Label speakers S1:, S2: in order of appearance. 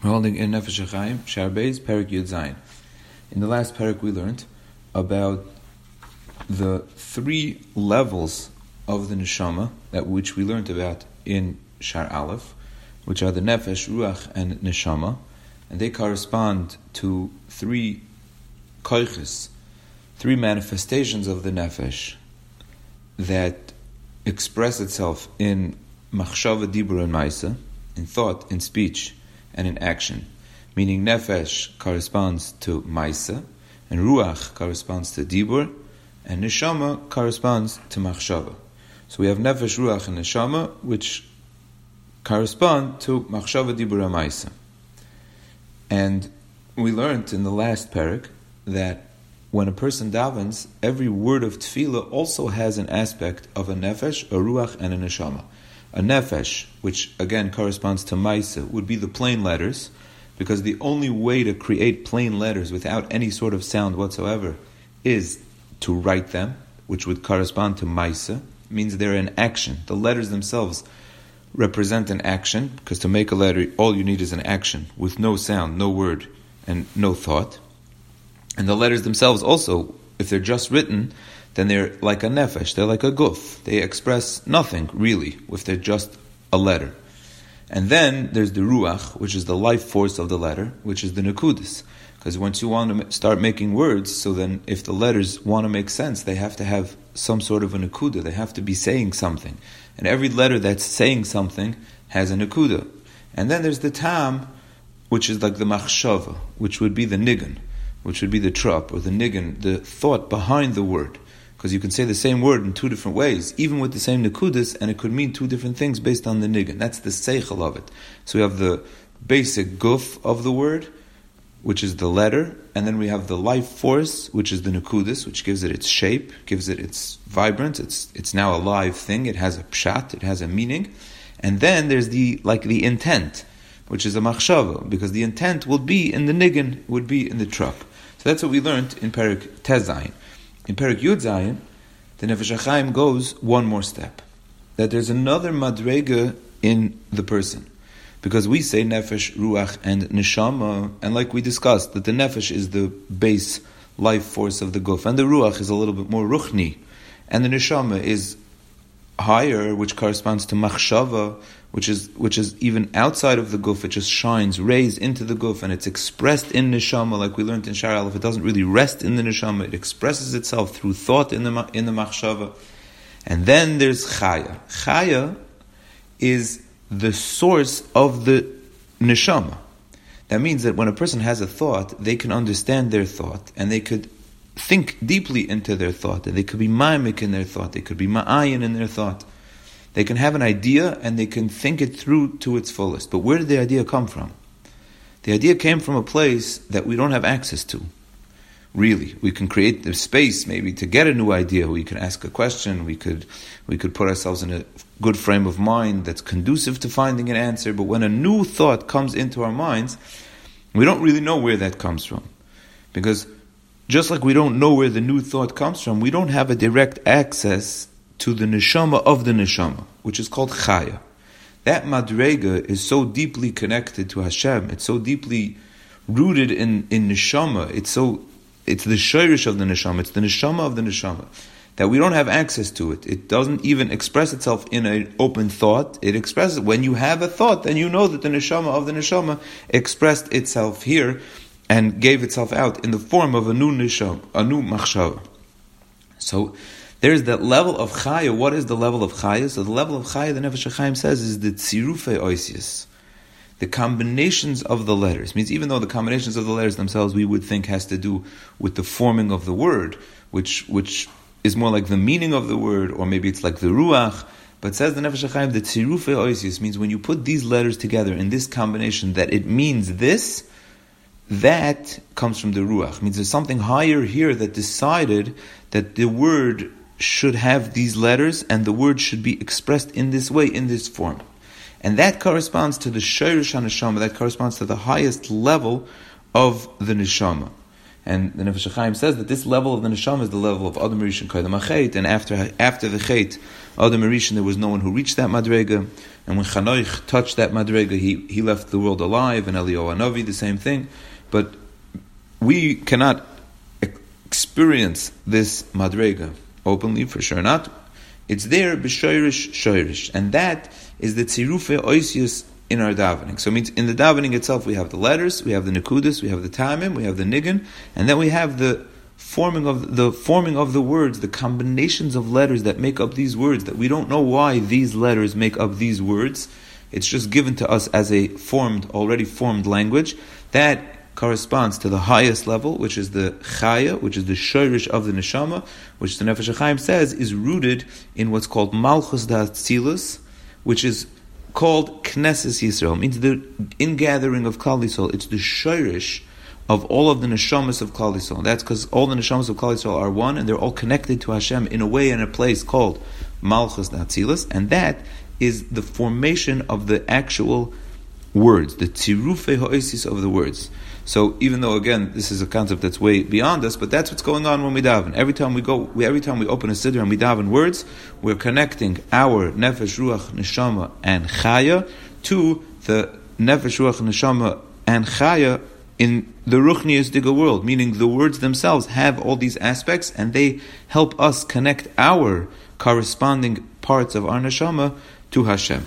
S1: We're holding in Nefesh HaChaim, Shar Beis, Perik Yud Zayin. In the last Perik we learned about the three levels of the Neshama, that which we learned about in Shar Aleph, which are the Nefesh, Ruach, and Neshama, and they correspond to three koiches, three manifestations of the Nefesh that express itself in Machshava, Dibur, and Maisa, in thought, in speech, and in action. Meaning nefesh corresponds to maisa, and ruach corresponds to dibur, and neshama corresponds to machshava. So we have nefesh, ruach, and neshama, which correspond to machshava, dibur, and maisa. And we learned in the last parak that when a person davens, every word of tefillah also has an aspect of a nefesh, a ruach, and a neshama. A nefesh, which again corresponds to maisa, would be the plain letters, because the only way to create plain letters without any sort of sound whatsoever is to write them, which would correspond to maisa, means they're in action. The letters themselves represent an action, because to make a letter, all you need is an action with no sound, no word, and no thought. And the letters themselves also, if they're just written, then they're like a nefesh, they're like a guf. They express nothing, really, if they're just a letter. And then there's the ruach, which is the life force of the letter, which is the nekudis. Because once you want to start making words, so then if the letters want to make sense, they have to have some sort of a nekuda. They have to be saying something. And every letter that's saying something has a nekuda. And then there's the tam, which is like the machshava, which would be the nigan, which would be the trup, or the nigan, the thought behind the word because you can say the same word in two different ways, even with the same nekudas, and it could mean two different things based on the nigan. That's the seichel of it. So we have the basic guf of the word, which is the letter, and then we have the life force, which is the nekudas, which gives it its shape, gives it its vibrance. It's it's now a live thing. It has a pshat. It has a meaning, and then there's the like the intent, which is a machshava, because the intent will be in the nigan, would be in the trup. So that's what we learned in Perik Tes Zayin. In Perik Yud Zayin, the Nefesh HaChaim goes one more step. That there's another madrega in the person. Because we say Nefesh, Ruach, and Neshama, and like we discussed, that the Nefesh is the base life force of the Guf, and the Ruach is a little bit more Ruchni, and the Neshama is higher, which corresponds to Machshava, which is which is even outside of the guf, it just shines rays into the guf, and it's expressed in neshama, like we learned in Shar Aleph. It doesn't really rest in the neshama; it expresses itself through thought in the in the machshava. And then there's chaya. Chaya is the source of the neshama. That means that when a person has a thought, they can understand their thought, and they could think deeply into their thought, and they could be ma'amik in their thought, they could be ma'ayin in their thought. They can have an idea and they can think it through to its fullest. But where did the idea come from? The idea came from a place that we don't have access to. Really, we can create the space maybe to get a new idea. We can ask a question. We could we could put ourselves in a good frame of mind that's conducive to finding an answer. But when a new thought comes into our minds, we don't really know where that comes from, because just like we don't know where the new thought comes from, we don't have a direct access to the neshama of the neshama, which is called chaya. That madrega is so deeply connected to Hashem. It's so deeply rooted in, in neshama. It's so it's the shirish of the neshama. It's the neshama of the neshama that we don't have access to it. It doesn't even express itself in an open thought. It expresses when you have a thought, then you know that the neshama of the neshama expressed itself here and gave itself out in the form of a new nisham, a new machshava. So there's that level of chaya. What is the level of chaya? So the level of chaya, the Nefesh HaChaim says, is the tzirufe oisius. The combinations of the letters means even though the combinations of the letters themselves we would think has to do with the forming of the word, which which is more like the meaning of the word, or maybe it's like the ruach. But says the Nefesh HaChaim, the tzirufe oisius means when you put these letters together in this combination, that it means this that comes from the ruach. It means there's something higher here that decided that the word should have these letters and the word should be expressed in this way, in this form. And that corresponds to the Shayrish HaNeshama, that corresponds to the highest level of the Neshama. And the Nefesh Chaim says that this level of the neshama is the level of Adam Rishon Kaidam Achet, and after after the Chet, Adam Rishon, there was no one who reached that madrega. And when Chanoich touched that madrega, he, he left the world alive, and Eliyahu Anavi, the same thing. But we cannot experience this madrega openly, for sure not. It's there, b'shoirish, shoirish. And that is the tzirufe oisius in our davening. So it means in the davening itself, we have the letters, we have the nekudas, we have the tamim, we have the niggin, and then we have the forming of the forming of the words, the combinations of letters that make up these words. That we don't know why these letters make up these words. It's just given to us as a formed, already formed language that corresponds to the highest level, which is the chaya, which is the shirish of the neshama, which the Nefesh Chaim says is rooted in what's called malchus da which is called Knesses Yisrael, means the ingathering of Klal Yisrael. It's the shirish of all of the neshamas of Klal Yisrael. That's because all the neshamas of Klal Yisrael are one, and they're all connected to Hashem in a way in a place called Malchus d'Atzilus, and that is the formation of the actual words, the tirufe ha'osis of the words. So even though again this is a concept that's way beyond us, but that's what's going on when we daven. Every time we go, we, every time we open a siddur and we daven words, we're connecting our nefesh ruach neshama and chaya to the nefesh ruach neshama and chaya in the ruchnius diga world, meaning the words themselves have all these aspects and they help us connect our corresponding parts of our neshama to Hashem.